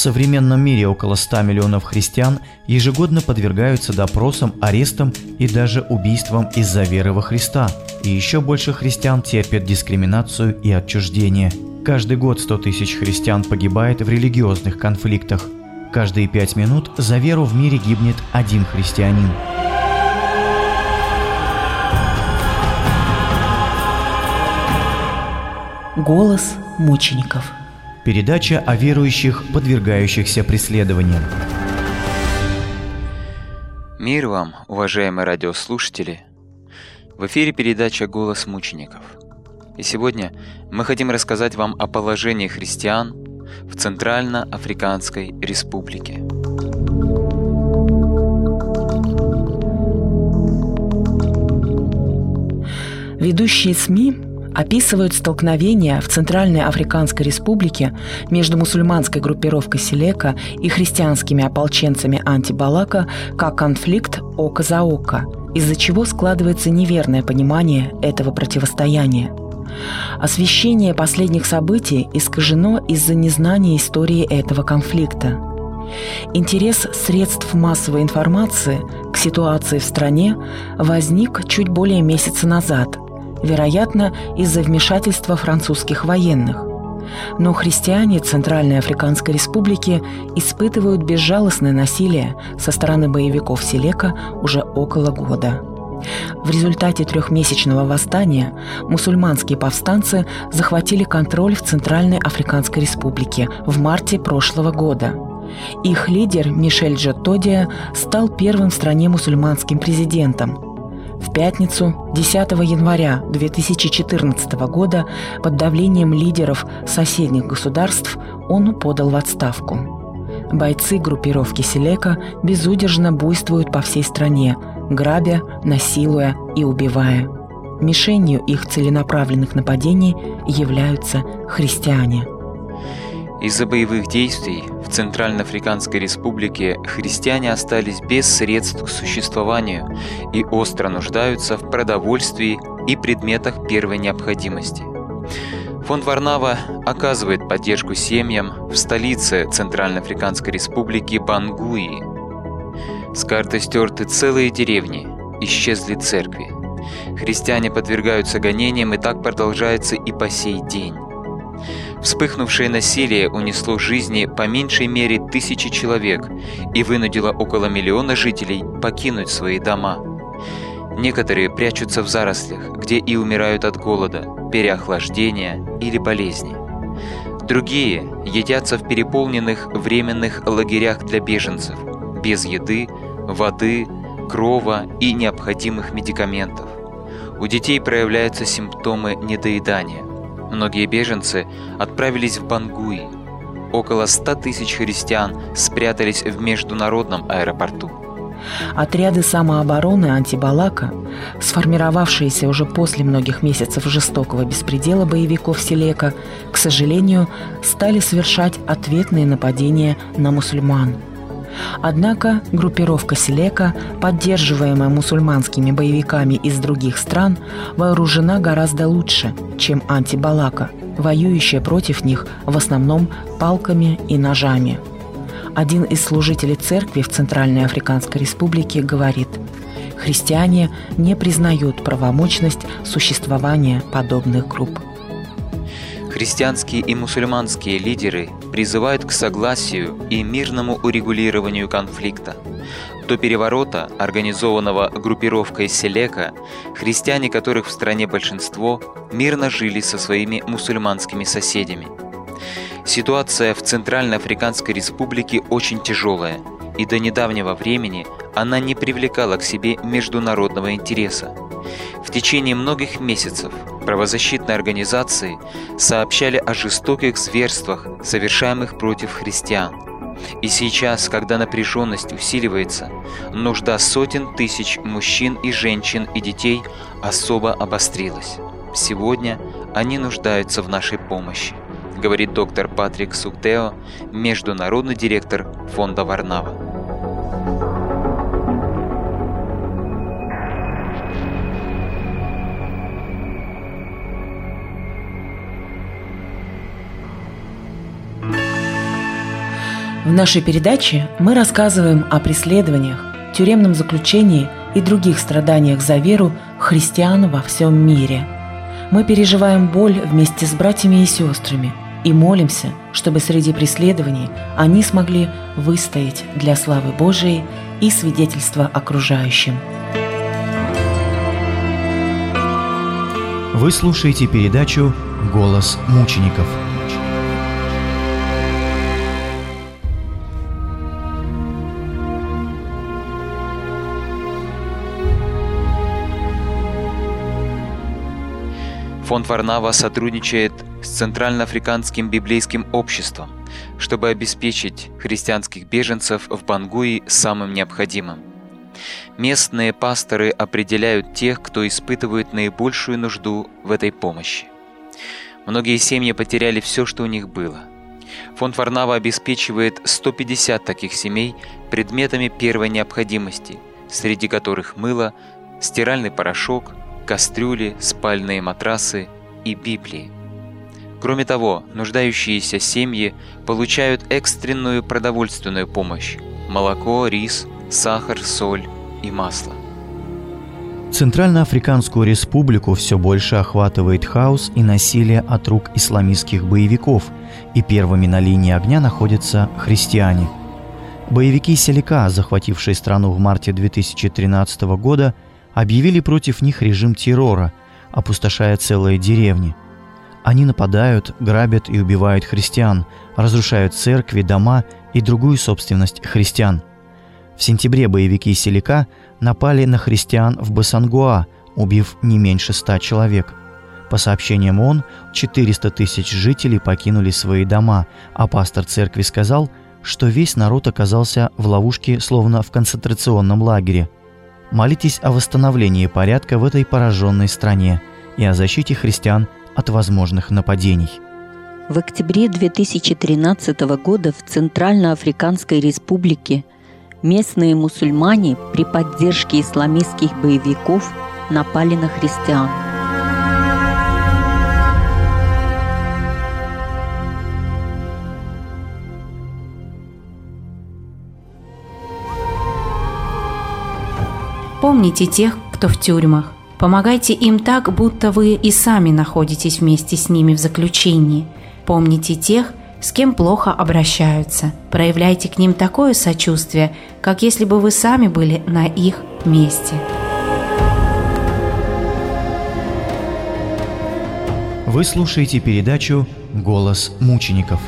современном мире около 100 миллионов христиан ежегодно подвергаются допросам, арестам и даже убийствам из-за веры во Христа. И еще больше христиан терпят дискриминацию и отчуждение. Каждый год 100 тысяч христиан погибает в религиозных конфликтах. Каждые пять минут за веру в мире гибнет один христианин. Голос мучеников. Передача о верующих, подвергающихся преследованиям. Мир вам, уважаемые радиослушатели! В эфире передача «Голос мучеников». И сегодня мы хотим рассказать вам о положении христиан в Центральноафриканской Республике. Ведущие СМИ описывают столкновения в Центральной Африканской Республике между мусульманской группировкой Селека и христианскими ополченцами антибалака как конфликт око за око, из-за чего складывается неверное понимание этого противостояния. Освещение последних событий искажено из-за незнания истории этого конфликта. Интерес средств массовой информации к ситуации в стране возник чуть более месяца назад – вероятно, из-за вмешательства французских военных. Но христиане Центральной Африканской Республики испытывают безжалостное насилие со стороны боевиков Селека уже около года. В результате трехмесячного восстания мусульманские повстанцы захватили контроль в Центральной Африканской Республике в марте прошлого года. Их лидер Мишель Джоттодия стал первым в стране мусульманским президентом – в пятницу, 10 января 2014 года, под давлением лидеров соседних государств, он подал в отставку. Бойцы группировки Селека безудержно буйствуют по всей стране, грабя, насилуя и убивая. Мишенью их целенаправленных нападений являются христиане – из-за боевых действий в Центральноафриканской Республике христиане остались без средств к существованию и остро нуждаются в продовольствии и предметах первой необходимости. Фонд Варнава оказывает поддержку семьям в столице Центральноафриканской Республики Бангуи. С карты стерты целые деревни, исчезли церкви. Христиане подвергаются гонениям, и так продолжается и по сей день. Вспыхнувшее насилие унесло жизни по меньшей мере тысячи человек и вынудило около миллиона жителей покинуть свои дома. Некоторые прячутся в зарослях, где и умирают от голода, переохлаждения или болезни. Другие едятся в переполненных временных лагерях для беженцев, без еды, воды, крова и необходимых медикаментов. У детей проявляются симптомы недоедания. Многие беженцы отправились в Бангуи. Около 100 тысяч христиан спрятались в международном аэропорту. Отряды самообороны антибалака, сформировавшиеся уже после многих месяцев жестокого беспредела боевиков Селека, к сожалению, стали совершать ответные нападения на мусульман – Однако группировка Селека, поддерживаемая мусульманскими боевиками из других стран, вооружена гораздо лучше, чем антибалака, воюющая против них в основном палками и ножами. Один из служителей церкви в Центральной Африканской Республике говорит, христиане не признают правомочность существования подобных групп. Христианские и мусульманские лидеры призывают к согласию и мирному урегулированию конфликта. До переворота, организованного группировкой Селека, христиане, которых в стране большинство, мирно жили со своими мусульманскими соседями. Ситуация в Центральноафриканской республике очень тяжелая, и до недавнего времени она не привлекала к себе международного интереса. В течение многих месяцев правозащитные организации сообщали о жестоких зверствах, совершаемых против христиан. И сейчас, когда напряженность усиливается, нужда сотен тысяч мужчин и женщин и детей особо обострилась. Сегодня они нуждаются в нашей помощи, говорит доктор Патрик Суктео, международный директор фонда Варнава. В нашей передаче мы рассказываем о преследованиях, тюремном заключении и других страданиях за веру христиан во всем мире. Мы переживаем боль вместе с братьями и сестрами и молимся, чтобы среди преследований они смогли выстоять для славы Божией и свидетельства окружающим. Вы слушаете передачу «Голос мучеников». Фонд Варнава сотрудничает с Центральноафриканским библейским обществом, чтобы обеспечить христианских беженцев в Бангуи самым необходимым. Местные пасторы определяют тех, кто испытывает наибольшую нужду в этой помощи. Многие семьи потеряли все, что у них было. Фонд Варнава обеспечивает 150 таких семей предметами первой необходимости, среди которых мыло, стиральный порошок, кастрюли, спальные матрасы и Библии. Кроме того, нуждающиеся семьи получают экстренную продовольственную помощь – молоко, рис, сахар, соль и масло. Центральноафриканскую республику все больше охватывает хаос и насилие от рук исламистских боевиков, и первыми на линии огня находятся христиане. Боевики Селика, захватившие страну в марте 2013 года, объявили против них режим террора, опустошая целые деревни. Они нападают, грабят и убивают христиан, разрушают церкви, дома и другую собственность христиан. В сентябре боевики Селика напали на христиан в Басангуа, убив не меньше ста человек. По сообщениям ООН, 400 тысяч жителей покинули свои дома, а пастор церкви сказал, что весь народ оказался в ловушке, словно в концентрационном лагере – Молитесь о восстановлении порядка в этой пораженной стране и о защите христиан от возможных нападений. В октябре 2013 года в Центральноафриканской Республике местные мусульмане при поддержке исламистских боевиков напали на христиан – Помните тех, кто в тюрьмах. Помогайте им так, будто вы и сами находитесь вместе с ними в заключении. Помните тех, с кем плохо обращаются. Проявляйте к ним такое сочувствие, как если бы вы сами были на их месте. Вы слушаете передачу «Голос мучеников».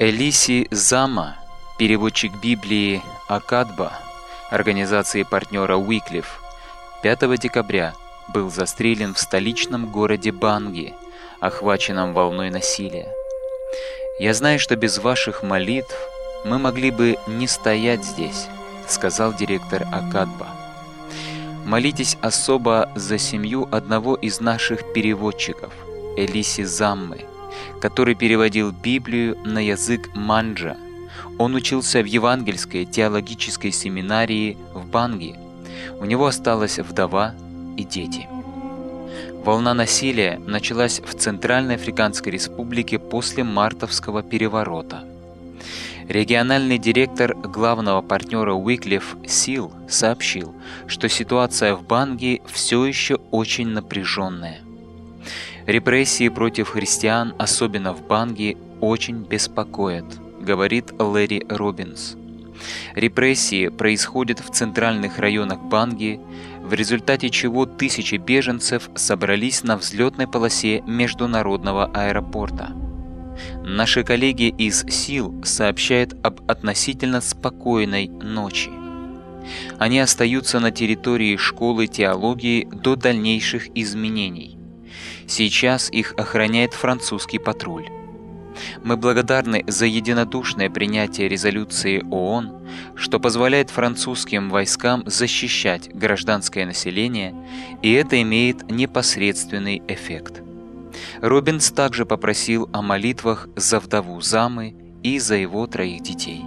Элиси Зама – Переводчик Библии Акадба организации партнера Уиклиф 5 декабря был застрелен в столичном городе Банги, охваченном волной насилия. «Я знаю, что без ваших молитв мы могли бы не стоять здесь», — сказал директор Акадба. «Молитесь особо за семью одного из наших переводчиков, Элиси Заммы, который переводил Библию на язык манджа, он учился в Евангельской теологической семинарии в Банги. У него осталась вдова и дети. Волна насилия началась в Центральной Африканской Республике после мартовского переворота. Региональный директор главного партнера Уиклиф Сил сообщил, что ситуация в Банги все еще очень напряженная. Репрессии против христиан, особенно в Банги, очень беспокоят – говорит Лэри Робинс. Репрессии происходят в центральных районах Банги, в результате чего тысячи беженцев собрались на взлетной полосе международного аэропорта. Наши коллеги из СИЛ сообщают об относительно спокойной ночи. Они остаются на территории школы теологии до дальнейших изменений. Сейчас их охраняет французский патруль. Мы благодарны за единодушное принятие резолюции ООН, что позволяет французским войскам защищать гражданское население, и это имеет непосредственный эффект. Робинс также попросил о молитвах за вдову Замы и за его троих детей.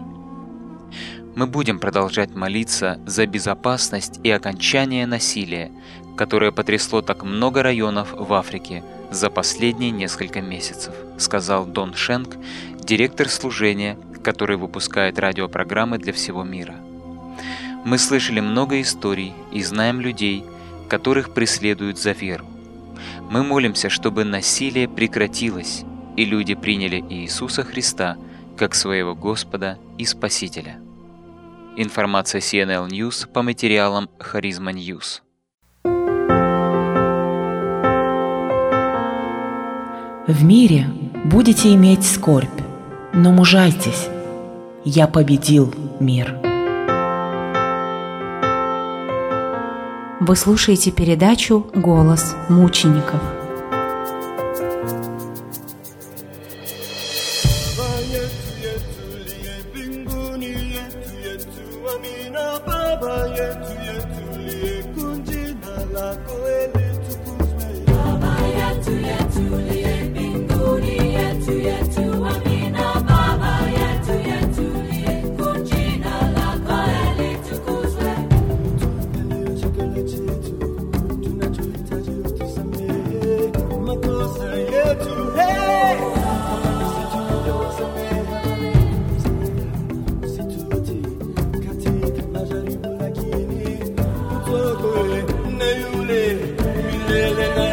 Мы будем продолжать молиться за безопасность и окончание насилия, которое потрясло так много районов в Африке за последние несколько месяцев, сказал Дон Шенк, директор служения, который выпускает радиопрограммы для всего мира. Мы слышали много историй и знаем людей, которых преследуют за веру. Мы молимся, чтобы насилие прекратилось, и люди приняли Иисуса Христа как своего Господа и Спасителя. Информация CNL News по материалам Харизма News. В мире будете иметь скорбь, но мужайтесь, я победил мир. Вы слушаете передачу «Голос мучеников». feeling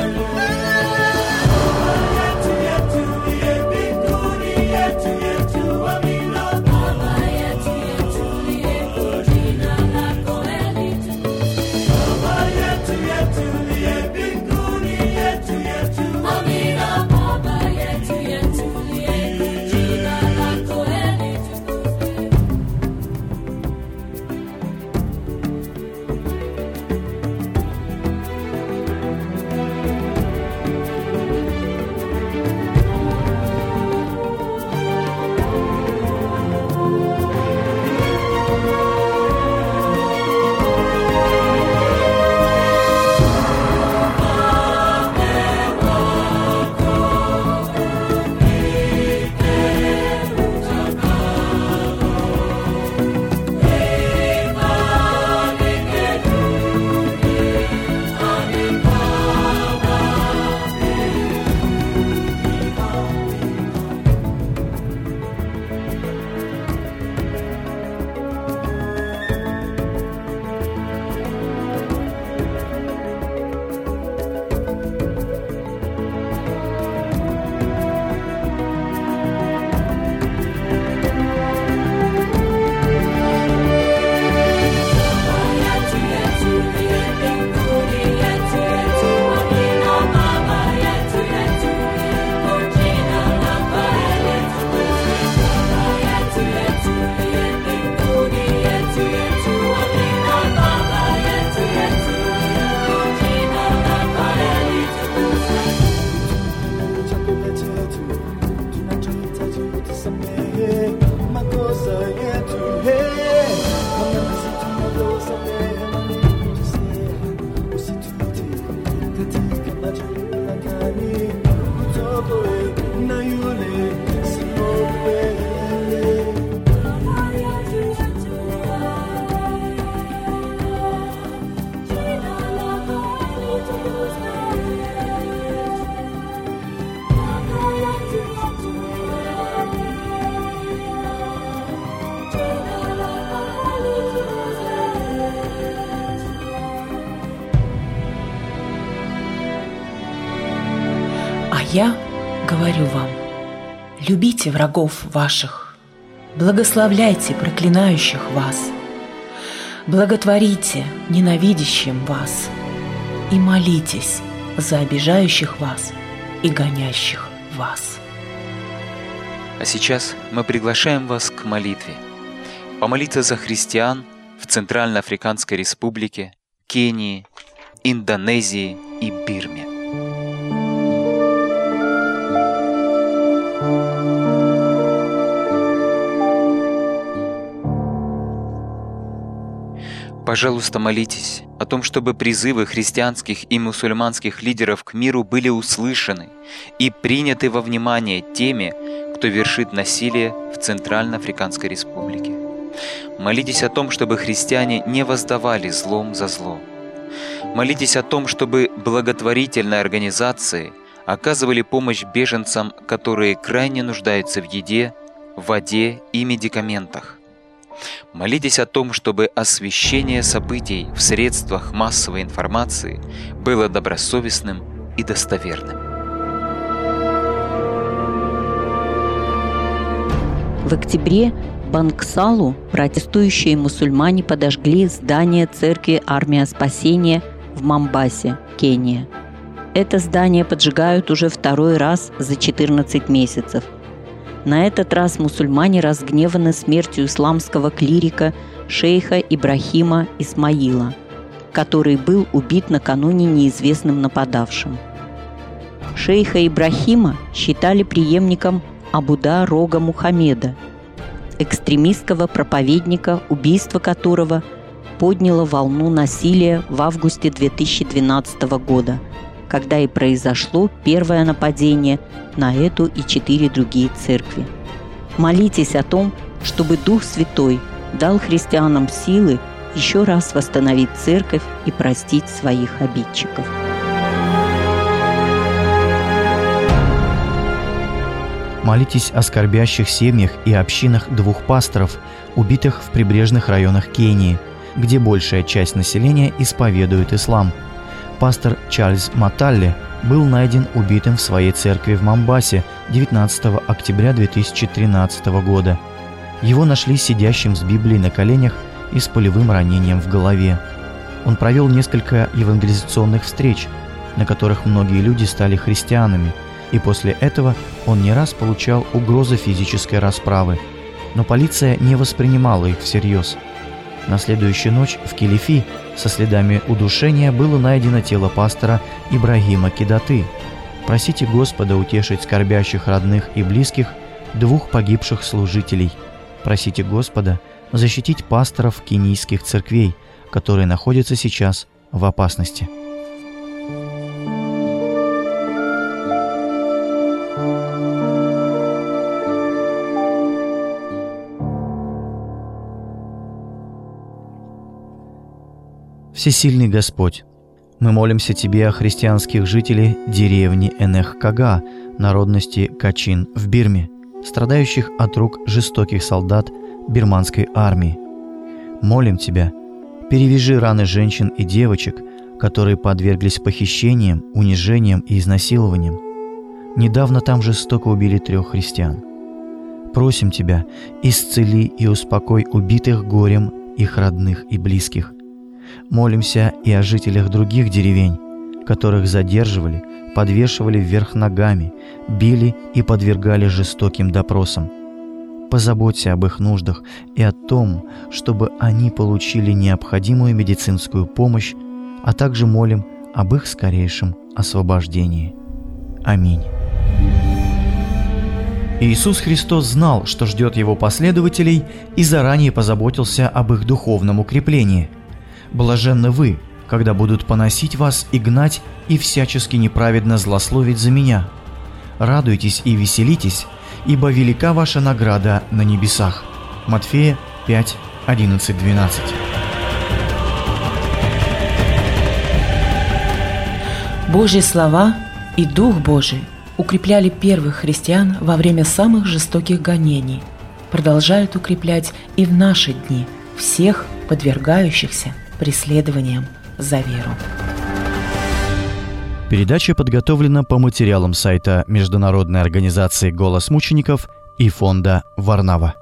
Я говорю вам, любите врагов ваших, благословляйте проклинающих вас, благотворите ненавидящим вас и молитесь за обижающих вас и гонящих вас. А сейчас мы приглашаем вас к молитве. Помолиться за христиан в Центральноафриканской Республике, Кении, Индонезии и Бирме. Пожалуйста, молитесь о том, чтобы призывы христианских и мусульманских лидеров к миру были услышаны и приняты во внимание теми, кто вершит насилие в Центральноафриканской Республике. Молитесь о том, чтобы христиане не воздавали злом за зло. Молитесь о том, чтобы благотворительные организации оказывали помощь беженцам, которые крайне нуждаются в еде, воде и медикаментах. Молитесь о том, чтобы освещение событий в средствах массовой информации было добросовестным и достоверным. В октябре Бангсалу протестующие мусульмане подожгли здание церкви Армия Спасения в Мамбасе, Кения. Это здание поджигают уже второй раз за 14 месяцев. На этот раз мусульмане разгневаны смертью исламского клирика шейха Ибрахима Исмаила, который был убит накануне неизвестным нападавшим. Шейха Ибрахима считали преемником Абуда Рога Мухаммеда – экстремистского проповедника, убийство которого подняло волну насилия в августе 2012 года, когда и произошло первое нападение на эту и четыре другие церкви. Молитесь о том, чтобы Дух Святой дал христианам силы еще раз восстановить церковь и простить своих обидчиков. Молитесь о скорбящих семьях и общинах двух пасторов, убитых в прибрежных районах Кении, где большая часть населения исповедует ислам. Пастор Чарльз Маталли был найден убитым в своей церкви в Мамбасе 19 октября 2013 года. Его нашли сидящим с Библией на коленях и с полевым ранением в голове. Он провел несколько евангелизационных встреч, на которых многие люди стали христианами – и после этого он не раз получал угрозы физической расправы, но полиция не воспринимала их всерьез. На следующую ночь в Килифи со следами удушения было найдено тело пастора Ибрагима Кидаты. Просите Господа утешить скорбящих родных и близких двух погибших служителей. Просите Господа защитить пасторов кенийских церквей, которые находятся сейчас в опасности. Всесильный Господь, мы молимся Тебе о христианских жителей деревни Энехкага, народности Качин в Бирме, страдающих от рук жестоких солдат бирманской армии. Молим Тебя, перевяжи раны женщин и девочек, которые подверглись похищениям, унижениям и изнасилованиям. Недавно там жестоко убили трех христиан. Просим Тебя, исцели и успокой убитых горем их родных и близких – Молимся и о жителях других деревень, которых задерживали, подвешивали вверх ногами, били и подвергали жестоким допросам. Позаботься об их нуждах и о том, чтобы они получили необходимую медицинскую помощь, а также молим об их скорейшем освобождении. Аминь. Иисус Христос знал, что ждет его последователей и заранее позаботился об их духовном укреплении – Блаженны вы, когда будут поносить вас и гнать, и всячески неправедно злословить за меня. Радуйтесь и веселитесь, ибо велика ваша награда на небесах». Матфея 5, 11, 12. Божьи слова и Дух Божий укрепляли первых христиан во время самых жестоких гонений, продолжают укреплять и в наши дни всех подвергающихся преследованием за веру. Передача подготовлена по материалам сайта Международной организации «Голос мучеников» и фонда «Варнава».